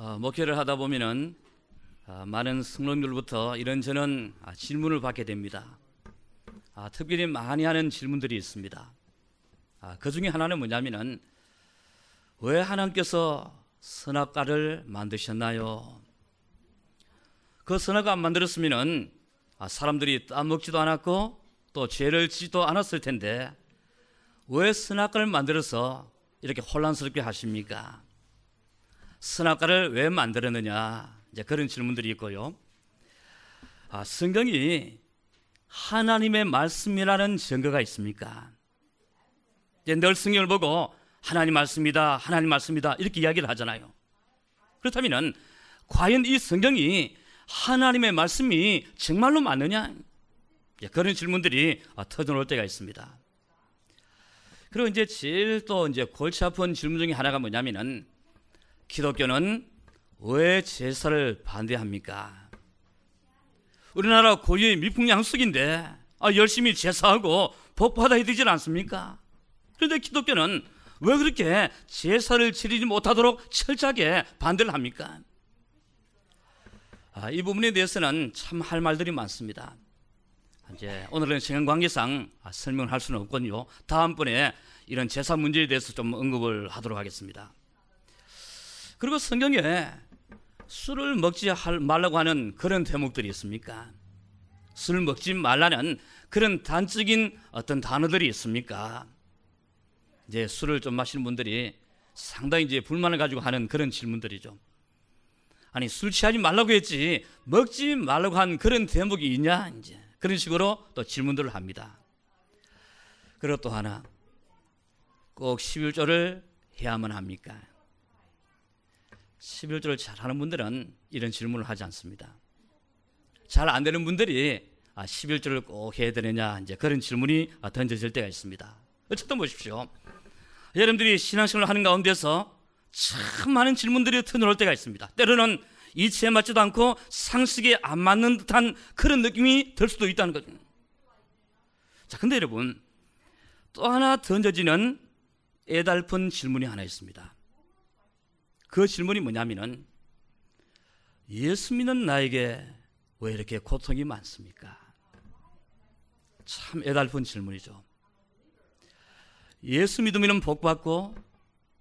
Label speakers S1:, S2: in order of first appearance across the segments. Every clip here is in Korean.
S1: 어, 목회를 하다 보면은 어, 많은 성령들부터 이런저런 아, 질문을 받게 됩니다. 아, 특별히 많이 하는 질문들이 있습니다. 아, 그 중에 하나는 뭐냐면은 왜 하나님께서 선악과를 만드셨나요? 그 선악과 안 만들었으면은 아, 사람들이 따먹지도 않았고 또 죄를 지도 않았을 텐데 왜 선악과를 만들어서 이렇게 혼란스럽게 하십니까? 선악과를 왜 만들었느냐? 이제 그런 질문들이 있고요. 아, 성경이 하나님의 말씀이라는 증거가 있습니까? 이제 늘 성경을 보고 하나님 말씀이다, 하나님 말씀이다 이렇게 이야기를 하잖아요. 그렇다면은 과연 이 성경이 하나님의 말씀이 정말로 맞느냐? 그런 질문들이 터져올 때가 있습니다. 그리고 이제 제일 또 이제 골치 아픈 질문 중에 하나가 뭐냐면은 기독교는 왜 제사를 반대합니까? 우리나라 고유의 미풍양속인데 아, 열심히 제사하고 복 받아야 되질 않습니까? 그런데 기독교는 왜 그렇게 제사를 치르지 못하도록 철저하게 반대를 합니까? 아, 이 부분에 대해서는 참 할 말들이 많습니다. 이제 오늘은 시간 관계상 설명을 할 수는 없거든요. 다음번에 이런 제사 문제에 대해서 좀 언급을 하도록 하겠습니다. 그리고 성경에 술을 먹지 말라고 하는 그런 대목들이 있습니까? 술 먹지 말라는 그런 단적인 어떤 단어들이 있습니까? 이제 술을 좀 마시는 분들이 상당히 이제 불만을 가지고 하는 그런 질문들이죠. 아니 술 취하지 말라고 했지 먹지 말라고 한 그런 대목이 있냐 이제 그런 식으로 또 질문들을 합니다. 그리고 또 하나 꼭 11조를 해야만 합니까? 11조를 잘하는 분들은 이런 질문을 하지 않습니다. 잘 안 되는 분들이 아, 11조를 꼭 해야 되느냐 이제 그런 질문이 던져질 때가 있습니다. 어쨌든 보십시오. 여러분들이 신앙생활을 하는 가운데서 참 많은 질문들이 터널 때가 있습니다. 때로는 이치에 맞지도 않고 상식에 안 맞는 듯한 그런 느낌이 들 수도 있다는 거죠. 자, 근데 여러분 또 하나 던져지는 애달픈 질문이 하나 있습니다. 그 질문이 뭐냐면은 예수 믿는 나에게 왜 이렇게 고통이 많습니까? 참 애달픈 질문이죠. 예수 믿으면 복 받고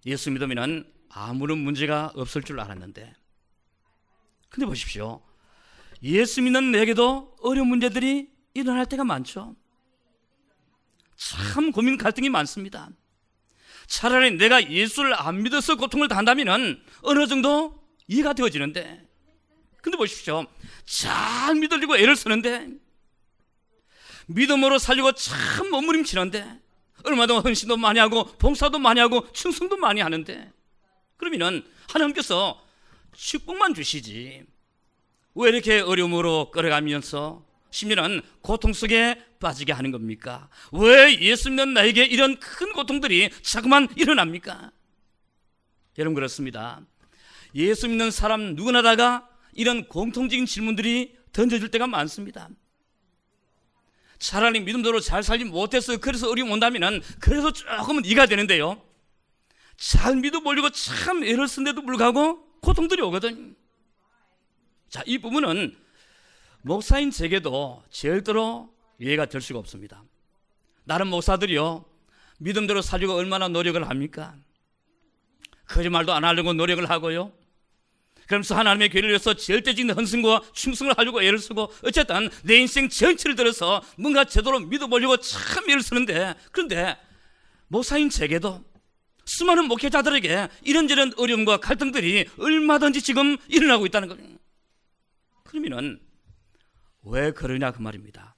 S1: 예수 믿으면 아무런 문제가 없을 줄 알았는데 근데 보십시오. 예수 믿는 내게도 어려운 문제들이 일어날 때가 많죠. 참 고민 갈등이 많습니다. 차라리 내가 예수를 안 믿어서 고통을 당한다면 어느 정도 이해가 되어지는데 근데 보십시오. 잘 믿으려고 애를 쓰는데 믿음으로 살려고 참 몸부림치는데 얼마나 헌신도 많이 하고 봉사도 많이 하고 충성도 많이 하는데 그러면은 하나님께서 축복만 주시지 왜 이렇게 어려움으로 끌어가면서 심리는 고통 속에 빠지게 하는 겁니까? 왜 예수 믿는 나에게 이런 큰 고통들이 자꾸만 일어납니까? 여러분 그렇습니다. 예수 믿는 사람 누구나 다가 이런 공통적인 질문들이 던져질 때가 많습니다. 차라리 믿음대로 잘 살지 못해서 그래서 어려움 온다면 그래서 조금은 이해가 되는데요. 잘 믿어 보려고 참 애를 쓴데도 불구하고 고통들이 오거든. 자, 이 부분은 목사인 제게도 절대로 이해가 될 수가 없습니다. 나름 목사들이요, 믿음대로 살려고 얼마나 노력을 합니까? 거짓말도 안 하려고 노력을 하고요. 그러면서 하나님의 교회를 위해서 절대적인 헌신과 충성을 하려고 애를 쓰고 어쨌든 내 인생 전체를 들어서 뭔가 제대로 믿어보려고 참 애를 쓰는데 그런데 목사인 제게도 수많은 목회자들에게 이런저런 어려움과 갈등들이 얼마든지 지금 일어나고 있다는 거예요. 그러면은 왜 그러냐 그 말입니다.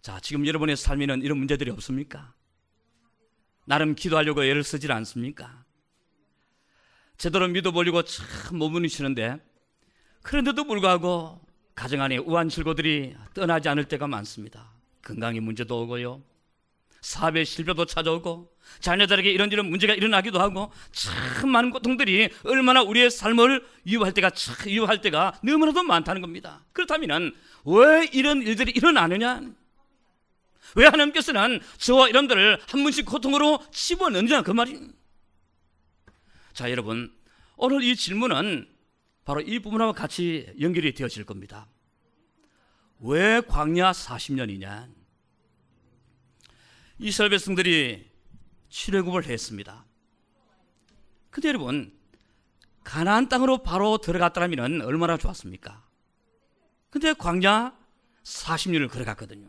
S1: 자, 지금 여러분의 삶에는 이런 문제들이 없습니까? 나름 기도하려고 애를 쓰질 않습니까? 제대로 믿어보려고 참 몸부림치는데 그런데도 불구하고 가정 안에 우한 질고들이 떠나지 않을 때가 많습니다. 건강의 문제도 오고요. 사업의 실패도 찾아오고 자녀들에게 이런저런 문제가 일어나기도 하고 참 많은 고통들이 얼마나 우리의 삶을 유혹할 때가 참 유혹할 때가 너무나도 많다는 겁니다. 그렇다면 왜 이런 일들이 일어나느냐? 왜 하나님께서는 저와 여러분들을 한 번씩 고통으로 집어넣느냐 그 말이. 자 여러분 오늘 이 질문은 바로 이 부분하고 같이 연결이 되어질 겁니다. 왜 광야 40년이냐? 이스라엘 백성들이 출애굽을 했습니다. 근데 여러분 가나안 땅으로 바로 들어갔다면 얼마나 좋았습니까? 근데 광야 40년을 걸어갔거든요.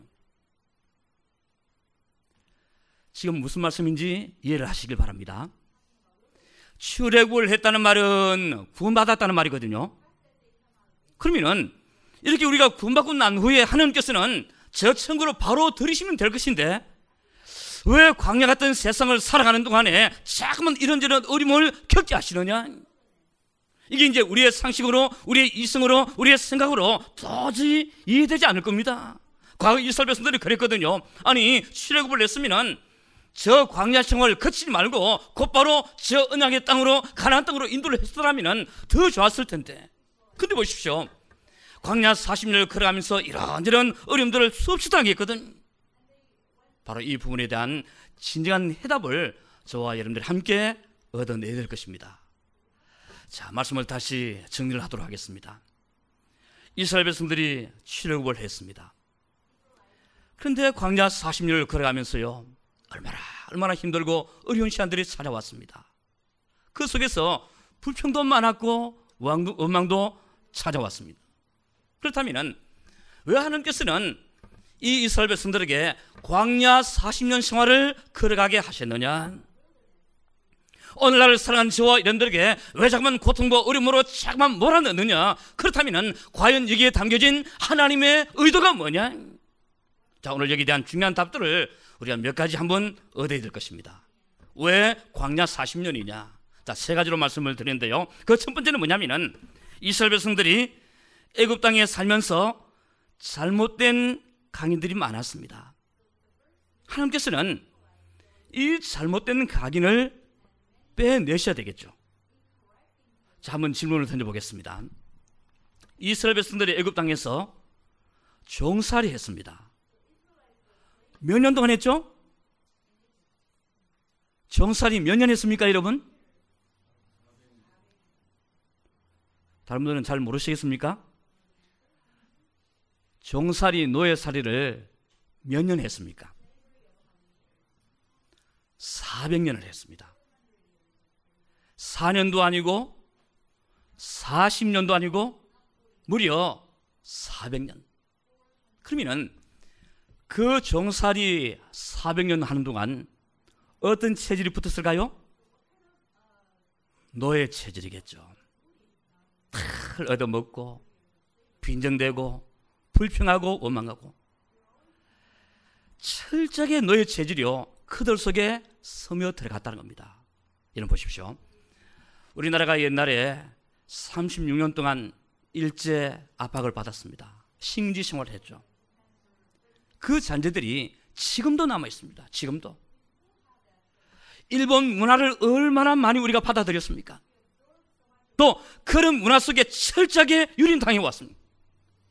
S1: 지금 무슨 말씀인지 이해를 하시길 바랍니다. 출애굽을 했다는 말은 구원받았다는 말이거든요. 그러면은 이렇게 우리가 구원받고 난 후에 하나님께서는 저 천국으로 바로 들이시면 될 것인데 왜 광야 같은 세상을 살아가는 동안에 자꾸만 이런저런 어림을 겪게 하시느냐? 이게 이제 우리의 상식으로, 우리의 이성으로, 우리의 생각으로 도저히 이해되지 않을 겁니다. 과거 이스라엘 백성들이 그랬거든요. 아니 출애굽을 냈으면은 저 광야 생활 거치지 말고 곧바로 저 언약의 땅으로 가나안 땅으로 인도를 했더라면 더 좋았을 텐데. 근데 보십시오. 광야 40년을 걸어가면서 이런저런 어려움들을 수없이 당했거든. 바로 이 부분에 대한 진정한 해답을 저와 여러분들이 함께 얻어내야 될 것입니다. 자, 말씀을 다시 정리를 하도록 하겠습니다. 이스라엘 백성들이 출애굽을 했습니다. 그런데 광야 40년을 걸어가면서요. 얼마나 얼마나 힘들고 어려운 시간들이 찾아왔습니다. 그 속에서 불평도 많았고 원망도 찾아왔습니다. 그렇다면 왜 하나님께서는 이 이스라엘 백성들에게 광야 40년 생활을 걸어가게 하셨느냐? 오늘날 살아가는 저와 이런들에게 왜 자꾸만 고통과 어려움으로 자꾸만 몰아넣느냐? 그렇다면 과연 여기에 담겨진 하나님의 의도가 뭐냐? 자, 오늘 여기에 대한 중요한 답들을 우리가 몇 가지 한번 얻어야 될 것입니다. 왜 광야 40년이냐? 자, 세 가지로 말씀을 드리는데요. 그 첫 번째는 뭐냐면은 이스라엘 백성들이 애굽 땅에 살면서 잘못된 강인들이 많았습니다. 하나님께서는 이 잘못된 각인을 빼내셔야 되겠죠. 자, 한번 질문을 던져보겠습니다. 이스라엘 백성들이 애굽 땅에서 종살이 했습니다. 몇 년 동안 했죠? 정살이 몇 년 했습니까, 여러분? 다른 분들은 잘 모르시겠습니까? 종살이 노예살이를 몇 년 했습니까? 400년을 했습니다. 4년도 아니고 40년도 아니고 무려 400년. 그러면은 그 정살이 400년 하는 동안 어떤 체질이 붙었을까요? 노예 체질이겠죠. 탁 얻어먹고 빈정대고 불평하고 원망하고 철저하게 너의 체질이요 그들 속에 스며 들어갔다는 겁니다. 이런 보십시오. 우리나라가 옛날에 36년 동안 일제 압박을 받았습니다. 식민지 생활을 했죠. 그 잔재들이 지금도 남아 있습니다. 지금도. 일본 문화를 얼마나 많이 우리가 받아들였습니까? 또 그런 문화 속에 철저하게 유린당해 왔습니다.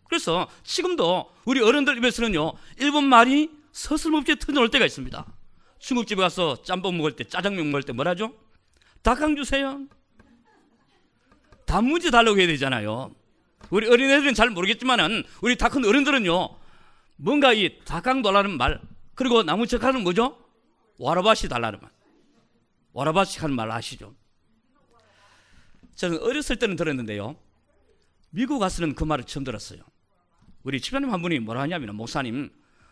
S1: 그래서 지금도 우리 어른들 입에서는요, 일본 말이 서슴없이 터져올 때가 있습니다. 중국집에 가서 짬뽕 먹을 때, 짜장면 먹을 때 뭐라죠? 닭강 주세요. 단무지 달라고 해야 되잖아요. 우리 어린애들은 잘 모르겠지만은 우리 다 큰 어른들은요, 뭔가 이 닭강 달라는 말, 그리고 나무척하는 뭐죠? 와라바시 달라는 말. 와라바시 하는 말 아시죠? 저는 어렸을 때는 들었는데요. 미국 가서는 그 말을 처음 들었어요. 우리 집사님 한 분이 뭐라 하냐면 목사님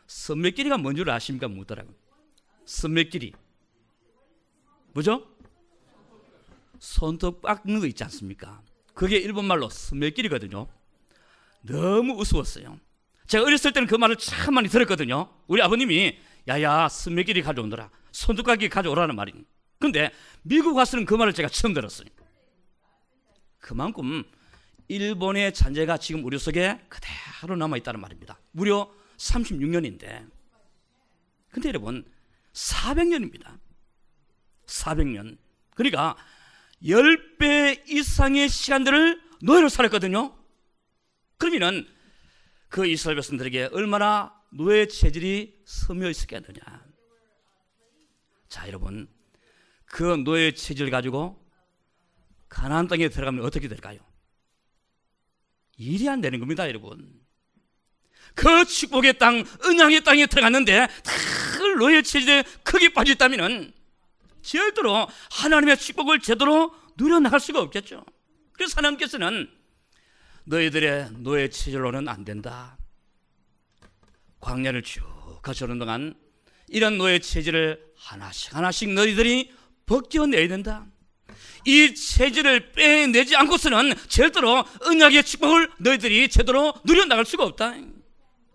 S1: 선매끼리가 뭔 줄 아십니까? 묻더라고요. 선매끼리. 뭐죠? 손톱 깎는 거 있지 않습니까? 그게 일본말로 선매끼리거든요. 너무 우스웠어요. 제가 어렸을 때는 그 말을 참 많이 들었거든요. 우리 아버님이 야야 선매끼리 가져오너라. 손톱 깎기 가져오라는 말이. 근데 미국 와서는 그 말을 제가 처음 들었어요. 그만큼 일본의 잔재가 지금 우리 속에 그대로 남아있다는 말입니다. 무려 36년인데. 근데 여러분, 400년입니다. 400년. 그러니까 10배 이상의 시간들을 노예로 살았거든요. 그러면은 그 이스라엘 백성들에게 얼마나 노예 체질이 스며 있었겠느냐. 자, 여러분. 그 노예 체질 가지고 가나안 땅에 들어가면 어떻게 될까요? 일이 안 되는 겁니다, 여러분. 그 축복의 땅, 은양의 땅에 들어갔는데 다 노예 체질에 크게 빠졌다면은 절대로 하나님의 축복을 제대로 누려나갈 수가 없겠죠. 그래서 하나님께서는 너희들의 노예 체질로는 안 된다. 광야를 쭉 가시는 동안 이런 노예 체질을 하나씩 하나씩 너희들이 벗겨내야 된다. 이 체질을 빼내지 않고서는 절대로 은약의 축복을 너희들이 제대로 누려나갈 수가 없다.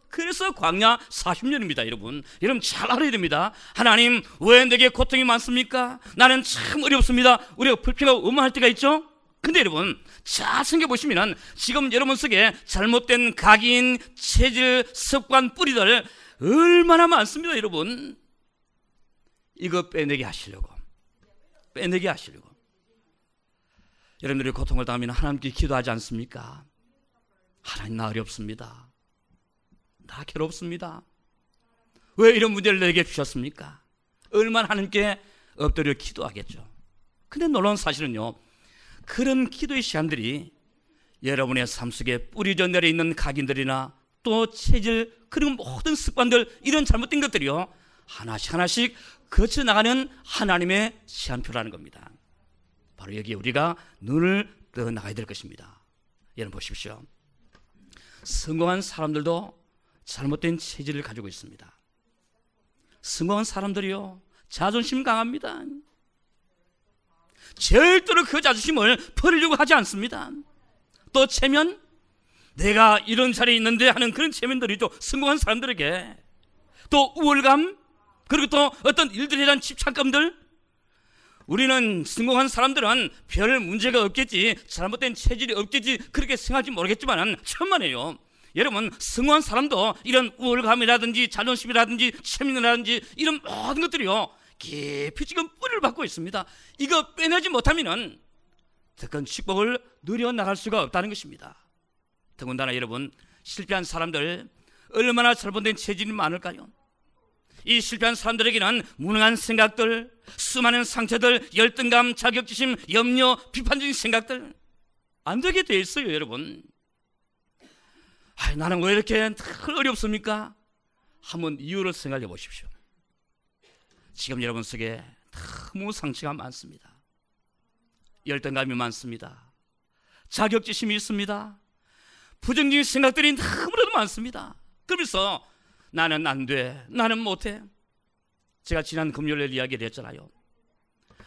S1: 그래서 광야 40년입니다, 여러분. 여러분 잘 알아야 됩니다. 하나님, 왜 내게 고통이 많습니까? 나는 참 어렵습니다. 우리가 불평하고 의무할 때가 있죠? 근데 여러분, 잘 생각해보시면 지금 여러분 속에 잘못된 각인, 체질, 습관, 뿌리들 얼마나 많습니다, 여러분. 이거 빼내게 하시려고. 빼내게 하시려고. 여러분들이 고통을 당하면 하나님께 기도하지 않습니까? 하나님 나 어렵습니다. 나 괴롭습니다. 왜 이런 문제를 내게 주셨습니까? 얼마나 하나님께 엎드려 기도하겠죠. 근데 놀라운 사실은요. 그런 기도의 시간들이 여러분의 삶 속에 뿌리져 내려 있는 각인들이나 또 체질 그리고 모든 습관들 이런 잘못된 것들이요. 하나씩 하나씩 거쳐 나가는 하나님의 시한표라는 겁니다. 바로 여기에 우리가 눈을 떠 나가야 될 것입니다. 여러분 보십시오. 성공한 사람들도 잘못된 체질을 가지고 있습니다. 성공한 사람들이요. 자존심 강합니다. 절대로 그 자존심을 버리려고 하지 않습니다. 또 체면, 내가 이런 자리에 있는데 하는 그런 체면들이 또 성공한 사람들에게 또 우월감, 그리고 또 어떤 일들에 대한 집착감들, 우리는 성공한 사람들은 별 문제가 없겠지, 잘못된 체질이 없겠지, 그렇게 생각할지 모르겠지만, 천만에요. 여러분, 성공한 사람도 이런 우월감이라든지 자존심이라든지 체면이라든지 이런 모든 것들이요. 깊이 지금 뿌리를 받고 있습니다. 이거 빼내지 못하면은 특권 축복을 누려나갈 수가 없다는 것입니다. 더군다나 여러분, 실패한 사람들 얼마나 잘못된 체질이 많을까요? 이 실패한 사람들에게는 무능한 생각들, 수많은 상처들, 열등감, 자격지심, 염려, 비판적인 생각들 안 되게 돼 있어요, 여러분. 아, 나는 왜 이렇게 어렵습니까? 한번 이유를 생각해 보십시오. 지금 여러분 속에 너무 상처가 많습니다. 열등감이 많습니다. 자격지심이 있습니다. 부정적인 생각들이 너무나도 많습니다. 그러면서 나는 안 돼. 나는 못해. 제가 지난 금요일에 이야기를 했잖아요.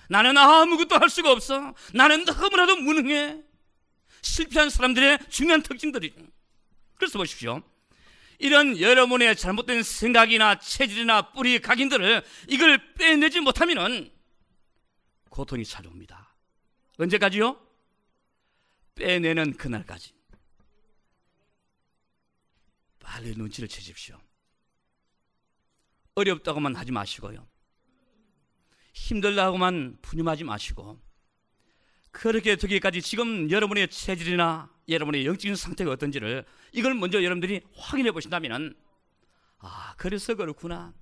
S1: 나는 아무것도 할 수가 없어. 나는 너무나도 무능해. 실패한 사람들의 중요한 특징들이. 그래서 보십시오. 이런 여러분의 잘못된 생각이나 체질이나 뿌리 각인들을 이걸 빼내지 못하면 고통이 찾아옵니다. 언제까지요? 빼내는 그날까지. 빨리 눈치를 채십시오. 어렵다고만 하지 마시고요. 힘들다고만 분임하지 마시고 그렇게 되기까지 지금 여러분의 체질이나 여러분의 영적인 상태가 어떤지를 이걸 먼저 여러분들이 확인해 보신다면 아 그래서 그렇구나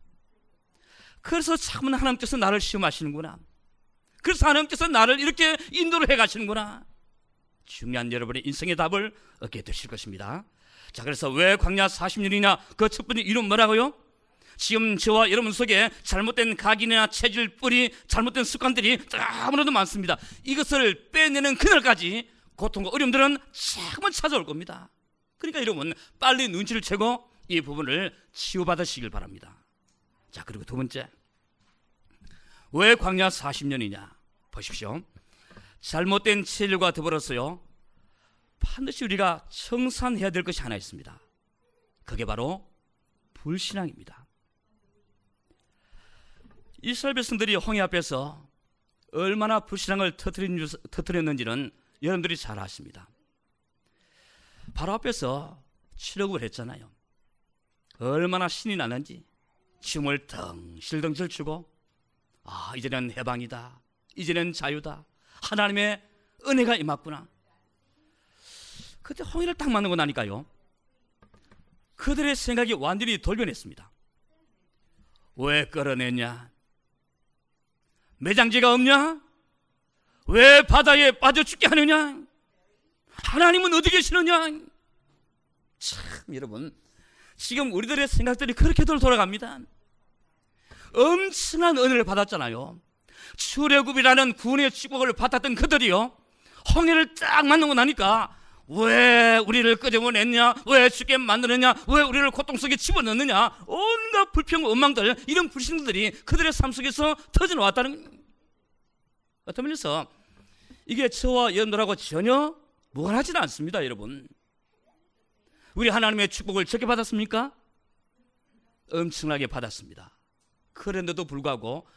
S1: 그래서 참 하나님께서 나를 시험하시는구나 그래서 하나님께서 나를 이렇게 인도를 해 가시는구나 중요한 여러분의 인생의 답을 얻게 되실 것입니다 자 그래서 왜 광야 40년이냐 그 첫 번째 이름 뭐라고요? 지금 저와 여러분 속에 잘못된 각인이나 체질, 뿌리, 잘못된 습관들이 아무래도 많습니다. 이것을 빼내는 그날까지 고통과 어려움들은 자꾸만 찾아올 겁니다. 그러니까 여러분 빨리 눈치를 채고 이 부분을 치유받으시길 바랍니다. 자 그리고 두 번째 왜 광야 40년이냐 보십시오. 잘못된 체질과 더불어서요 반드시 우리가 청산해야 될 것이 하나 있습니다. 그게 바로 불신앙입니다. 이스라엘 백성들이 홍해 앞에서 얼마나 불신앙을 터뜨렸는지는 여러분들이 잘 아십니다. 바로 앞에서 치려고 했잖아요. 얼마나 신이 나는지 춤을 덩실덩실 추고 아 이제는 해방이다. 이제는 자유다. 하나님의 은혜가 임했구나. 그때 홍해를 딱 맞는 거 나니까요. 그들의 생각이 완전히 돌변했습니다. 왜 끌어냈냐? 매장지가 없냐? 왜 바다에 빠져 죽게 하느냐? 하나님은 어디 계시느냐? 참 여러분 지금 우리들의 생각들이 그렇게들 돌아갑니다. 엄청난 은혜를 받았잖아요. 출애굽이라는 구원의 축복을 받았던 그들이요. 홍해를 딱 만나고 나니까 왜 우리를 끄집어냈냐? 왜 죽게 만드느냐? 왜 우리를 고통 속에 집어넣느냐? 온갖 불평, 원망들, 이런 불신들이 그들의 삶 속에서 터져 나왔다는 면에서 이게 저와 여러분들하고 전혀 무관하지는 않습니다, 여러분. 우리 하나님의 축복을 적게 받았습니까? 엄청나게 받았습니다. 그런데도 불구하고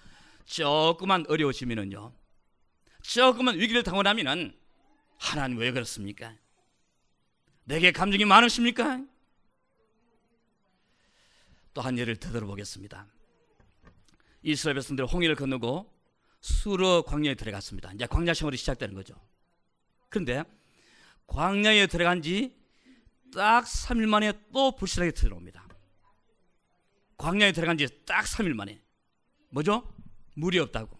S1: 조금만 어려워지면은요, 조금만 위기를 당하고 나면은 하나님 왜 그렇습니까? 내게 감정이 많으십니까? 또 한 예를 더 들어보겠습니다. 이스라엘 백성들 홍해를 건너고 수러 광야에 들어갔습니다. 이제 광야 생활이 시작되는 거죠. 그런데 광야에 들어간 지 딱 3일 만에 또 불신하게 들어옵니다. 광야에 들어간 지 딱 3일 만에. 뭐죠? 물이 없다고.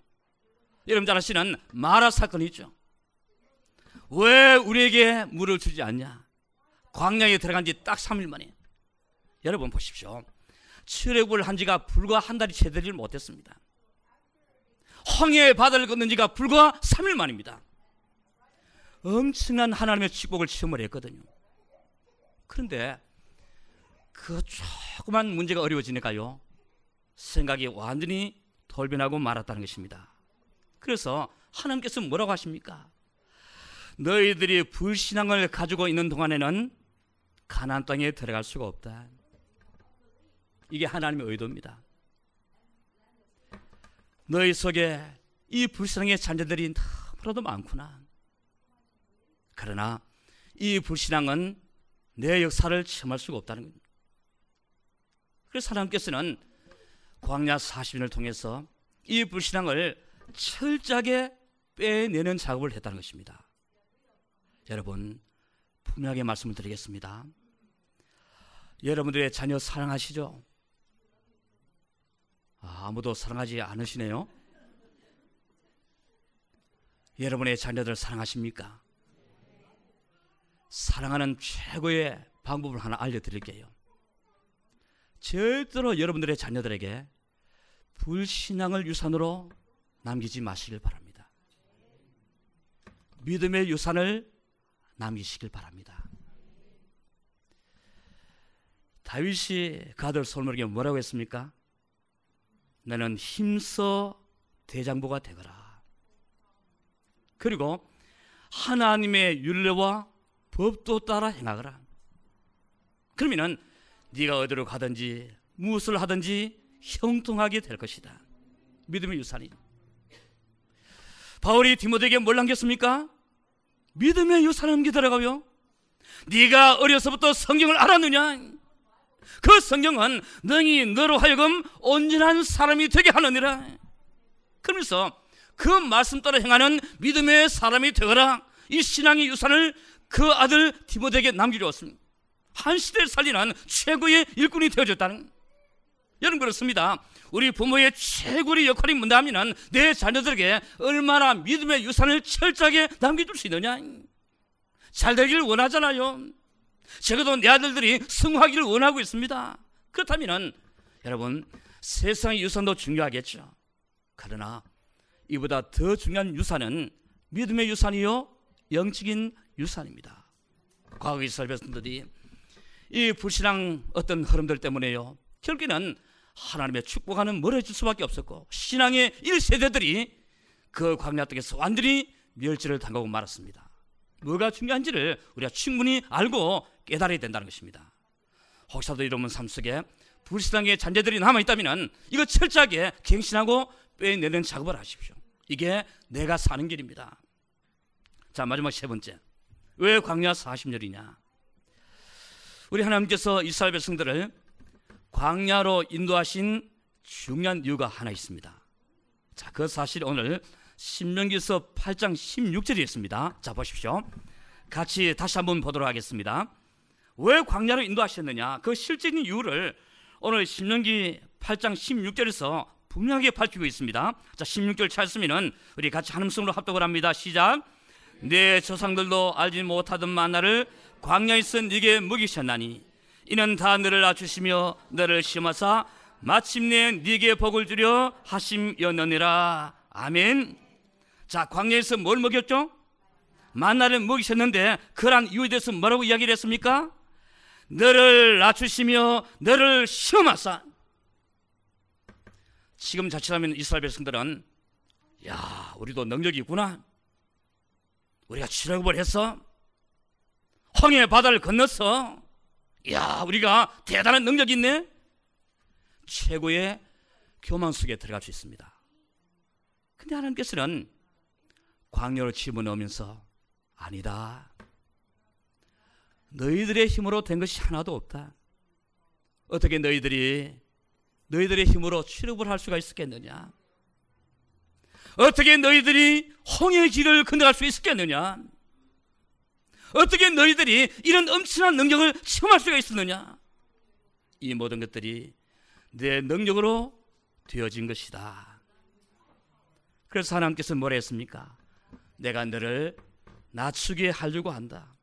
S1: 여러분 잘 아시는 마라 사건이 있죠. 왜 우리에게 물을 주지 않냐? 광야에 들어간 지 딱 3일 만에. 여러분 보십시오. 출애굽을 한 지가 불과 한 달이 채 되질 못했습니다. 황해의 바다를 건넌 지가 불과 3일 만입니다. 엄청난 하나님의 축복을 체험을 했거든요. 그런데 그 조그만 문제가 어려워지니까요. 생각이 완전히 돌변하고 말았다는 것입니다. 그래서 하나님께서 뭐라고 하십니까? 너희들이 불신앙을 가지고 있는 동안에는 가나안 땅에 들어갈 수가 없다. 이게 하나님의 의도입니다. 너희 속에 이 불신앙의 자녀들이 너무나도 많구나. 그러나 이 불신앙은 내 역사를 체험할 수가 없다는 겁니다. 그래서 하나님께서는 광야 40년을 통해서 이 불신앙을 철저하게 빼내는 작업을 했다는 것입니다. 여러분, 분명하게 말씀을 드리겠습니다. 여러분들의 자녀 사랑하시죠? 아, 아무도 사랑하지 않으시네요. 여러분의 자녀들 사랑하십니까? 사랑하는 최고의 방법을 하나 알려드릴게요. 절대로 여러분들의 자녀들에게 불신앙을 유산으로 남기지 마시길 바랍니다. 믿음의 유산을 남기시길 바랍니다. 다윗이 그 아들 솔로몬에게 뭐라고 했습니까? 나는 힘써 대장부가 되거라. 그리고 하나님의 윤례와 법도 따라 행하거라. 그러면은 네가 어디로 가든지 무엇을 하든지 형통하게 될 것이다. 믿음의 유산이. 바울이 디모데에게 뭘 남겼습니까? 믿음의 유산을 남기더라고요. 네가 어려서부터 성경을 알았느냐? 그 성경은 너희 너로 하여금 온전한 사람이 되게 하느니라. 그러면서 그 말씀 따라 행하는 믿음의 사람이 되어라. 이 신앙의 유산을 그 아들 디모데에게 남기려왔습니다. 한 시대를 살리는 최고의 일꾼이 되어졌다는 여러분 그렇습니다. 우리 부모의 최고의 역할이 뭔가 하면 내 자녀들에게 얼마나 믿음의 유산을 철저하게 남겨줄 수 있느냐. 잘 되기를 원하잖아요. 적어도 내 아들들이 승화하기를 원하고 있습니다. 그렇다면 여러분 세상의 유산도 중요하겠죠. 그러나 이보다 더 중요한 유산은 믿음의 유산이요 영적인 유산입니다. 과거 이스라엘 백성들이 이 불신앙 어떤 흐름들 때문에요. 결국에는 하나님의 축복하는 멀어질 수밖에 없었고 신앙의 1세대들이 그 광야 땅에서 완전히 멸절을 당하고 말았습니다. 뭐가 중요한지를 우리가 충분히 알고 깨달아야 된다는 것입니다. 혹시라도 이러면 삶 속에 불신앙의 잔재들이 남아 있다면 이거 철저하게 갱신하고 빼내는 작업을 하십시오. 이게 내가 사는 길입니다. 자 마지막 세 번째 왜 광야 40년이냐 우리 하나님께서 이스라엘 백성들을 광야로 인도하신 중요한 이유가 하나 있습니다. 자, 그 사실 오늘 신명기서 8장 16절에 있습니다. 자, 보십시오. 같이 다시 한번 보도록 하겠습니다. 왜 광야로 인도하셨느냐? 그 실질적인 이유를 오늘 신명기 8장 16절에서 분명하게 밝히고 있습니다. 자, 16절 찾으면은 우리 같이 한음성으로 합독을 합니다. 시작. 내 조상들도 알지 못하던 만나를 광야에서 네게 먹이셨나니 이는 다 너를 낮추시며 너를 시험하사 마침내 네게 복을 주려 하심이었느니라. 아멘. 자, 광야에서 뭘 먹였죠? 만나를 먹이셨는데 그러한 이유에 대해서 뭐라고 이야기를 했습니까? 너를 낮추시며 너를 시험하사. 지금 자칫하면 이스라엘 백성들은 야 우리도 능력이 있구나. 우리가 출애굽을 해서 홍해 바다를 건넜어 야 우리가 대단한 능력이 있네. 최고의 교만 속에 들어갈 수 있습니다. 근데 하나님께서는 광야로 집어넣으면서 아니다 너희들의 힘으로 된 것이 하나도 없다. 어떻게 너희들이 너희들의 힘으로 출입을 할 수가 있었겠느냐? 어떻게 너희들이 홍해 길을 건너갈 수 있었겠느냐? 어떻게 너희들이 이런 엄청난 능력을 체험할 수가 있었느냐? 이 모든 것들이 내 능력으로 되어진 것이다. 그래서 하나님께서 뭐라 했습니까? 내가 너를 낮추게 하려고 한다.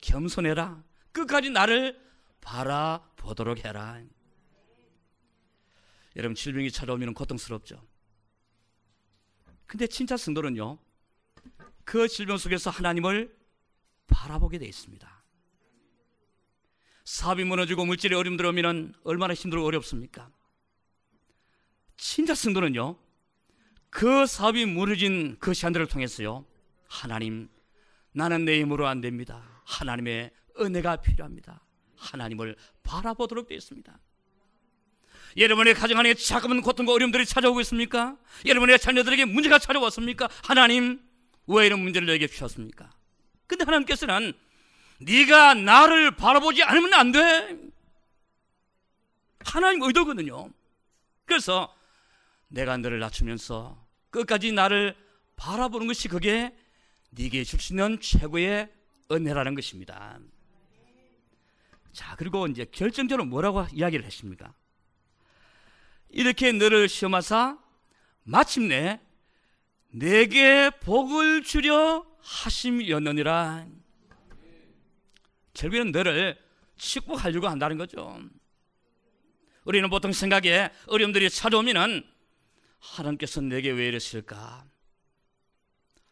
S1: 겸손해라. 끝까지 나를 바라보도록 해라. 여러분 질병이 찾아오면 고통스럽죠. 근데 진짜 성도는요. 그 질병 속에서 하나님을 바라보게 되어 있습니다. 사업이 무너지고 물질이 어려움 들어오면 얼마나 힘들고 어렵습니까? 진짜 성도는요. 그 사업이 무너진 그 시간들을 통해서요. 하나님 나는 내 힘으로 안 됩니다. 하나님의 은혜가 필요합니다. 하나님을 바라보도록 되어 있습니다. 여러분의 가정 안에 자금은 고통과 어려움들이 찾아오고 있습니까? 여러분의 자녀들에게 문제가 찾아왔습니까? 하나님 왜 이런 문제를 내게 주셨습니까? 근데 하나님께서는 네가 나를 바라보지 않으면 안 돼. 하나님 의도거든요. 그래서 내가 너를 낮추면서 끝까지 나를 바라보는 것이 그게 네게 줄 수 있는 최고의 은혜라는 것입니다. 자, 그리고 이제 결정적으로 뭐라고 이야기를 했습니까? 이렇게 너를 시험하사 마침내 내게 복을 주려 하심이었느니라. 결국에는 너를 축복하려고 한다는 거죠. 우리는 보통 생각에 어려움들이 찾아오면은 하나님께서 내게 왜 이러실까?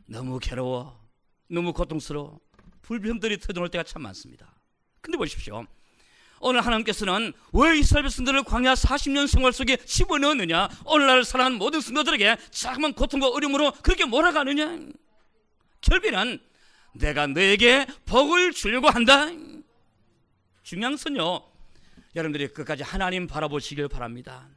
S1: 너무 괴로워. 너무 고통스러워. 불평들이 터져올 때가 참 많습니다. 근데 보십시오. 오늘 하나님께서는 왜 이스라엘 백성들을 광야 40년 생활 속에 집어넣느냐? 오늘날 살아가는 모든 성도들에게 자그만 고통과 어려움으로 그렇게 몰아가느냐? 결국에는 내가 너에게 복을 주려고 한다. 중요한 것은요. 여러분들이 끝까지 하나님 바라보시길 바랍니다.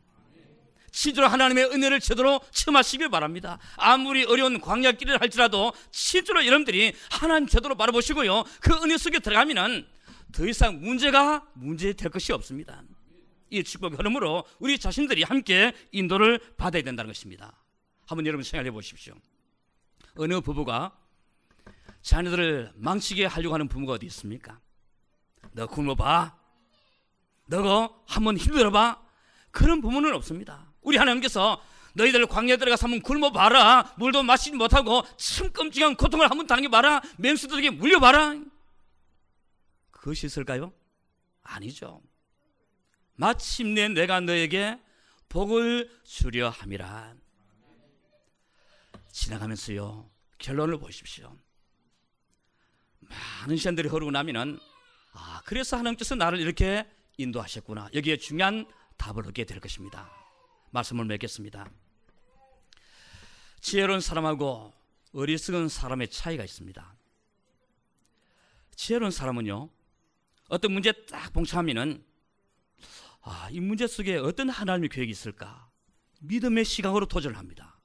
S1: 진짜로 하나님의 은혜를 제대로 체험하시길 바랍니다. 아무리 어려운 광야길을 할지라도 진짜로 여러분들이 하나님 제대로 바라보시고요. 그 은혜 속에 들어가면은 더 이상 문제가 문제 될 것이 없습니다. 이 축복 흐름으로 우리 자신들이 함께 인도를 받아야 된다는 것입니다. 한번 여러분 생각해 보십시오. 어느 부부가 자녀들을 망치게 하려고 하는 부모가 어디 있습니까? 너 굶어봐. 너가 한번 힘들어봐. 그런 부모는 없습니다. 우리 하나님께서 너희들 광야 들어가서 한번 굶어봐라. 물도 마시지 못하고 참 끔찍한 고통을 한번 당해봐라. 맹수들에게 물려봐라. 그것이 있을까요? 아니죠. 마침내 내가 너에게 복을 주려 함이라. 지나가면서요. 결론을 보십시오. 많은 시간들이 흐르고 나면은 아, 그래서 하나님께서 나를 이렇게 인도하셨구나. 여기에 중요한 답을 얻게 될 것입니다. 말씀을 맺겠습니다. 지혜로운 사람하고 어리석은 사람의 차이가 있습니다. 지혜로운 사람은요, 어떤 문제 딱 봉착하면은, 아, 이 문제 속에 어떤 하나님의 계획이 있을까? 믿음의 시각으로 도전을 합니다.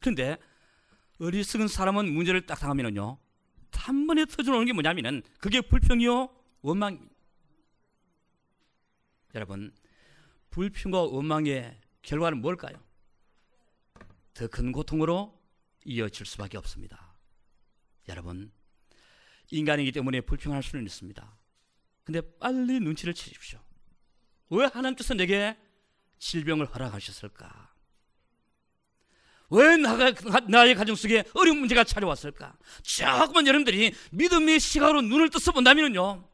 S1: 그런데 어리석은 사람은 문제를 딱 당하면은요, 단번에 터져오는 게 뭐냐면은, 그게 불평이요, 원망입니다. 여러분, 불평과 원망의 결과는 뭘까요? 더 큰 고통으로 이어질 수밖에 없습니다. 여러분, 인간이기 때문에 불평할 수는 있습니다. 근데 빨리 눈치를 채십시오. 왜 하나님께서 내게 질병을 허락하셨을까? 왜 나가, 나의 가정 속에 어려운 문제가 찾아왔을까? 조금만 여러분들이 믿음의 시각으로 눈을 떠서 본다면요.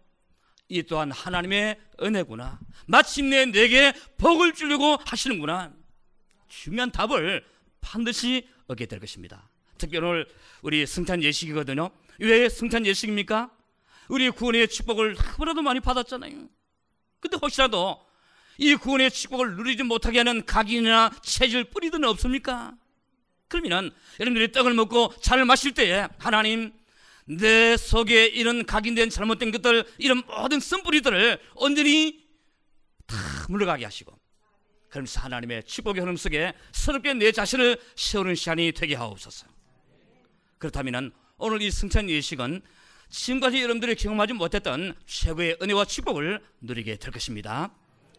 S1: 이 또한 하나님의 은혜구나. 마침내 내게 복을 주려고 하시는구나. 중요한 답을 반드시 얻게 될 것입니다. 특히 오늘 우리 성탄 예식이거든요. 왜 성탄 예식입니까? 우리 구원의 축복을 너무나도 많이 받았잖아요. 근데 혹시라도 이 구원의 축복을 누리지 못하게 하는 각인이나 체질 뿌리들은 없습니까? 그러면은 여러분들이 떡을 먹고 잔을 마실 때에 하나님 내 속에 이런 각인된 잘못된 것들 이런 모든 쓴뿌리들을 온전히 다 물러가게 하시고 그러면서 하나님의 축복의 흐름 속에 새롭게 내 자신을 세우는 시간이 되게 하옵소서. 그렇다면 오늘 이 승천 예식은 지금까지 여러분들이 경험하지 못했던 최고의 은혜와 축복을 누리게 될 것입니다.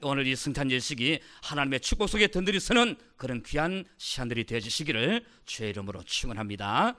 S1: 오늘 이 승탄 예식이 하나님의 축복 속에 든든히 서는 그런 귀한 시간들이 되어주시기를 주의 이름으로 축원합니다